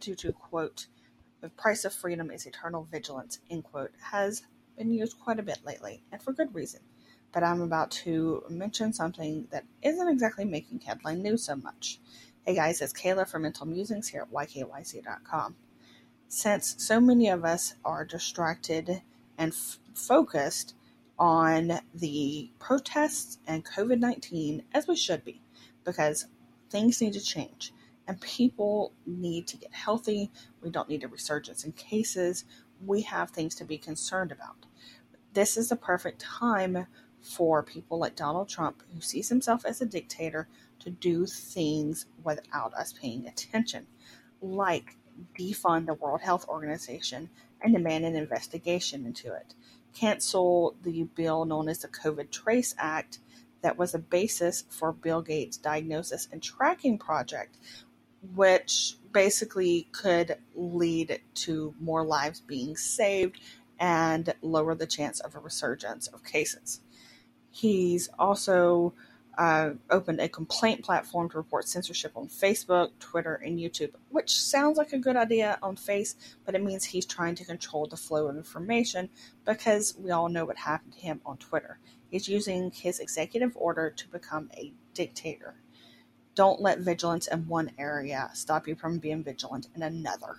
due to quote the price of freedom is eternal vigilance has been used quite a bit lately and for good reason. But i'm about to mention something that isn't exactly making headline news so much. Hey guys it's kayla from mental musings here at ykyz.com since so many of us are distracted and f- focused on the protests and covid-19 as we should be because things need to change and people need to get healthy. We don't need a resurgence in cases. We have things to be concerned about. This is the perfect time for people like Donald Trump, who sees himself as a dictator, to do things without us paying attention, like defund the World Health Organization and demand an investigation into it, cancel the bill known as the COVID Trace Act that was a basis for Bill Gates' diagnosis and tracking project, which basically could lead to more lives being saved and lower the chance of a resurgence of cases. He's also uh, opened a complaint platform to report censorship on Facebook, Twitter, and YouTube, which sounds like a good idea on face, but it means he's trying to control the flow of information because we all know what happened to him on Twitter. He's using his executive order to become a dictator. Don't let vigilance in one area stop you from being vigilant in another.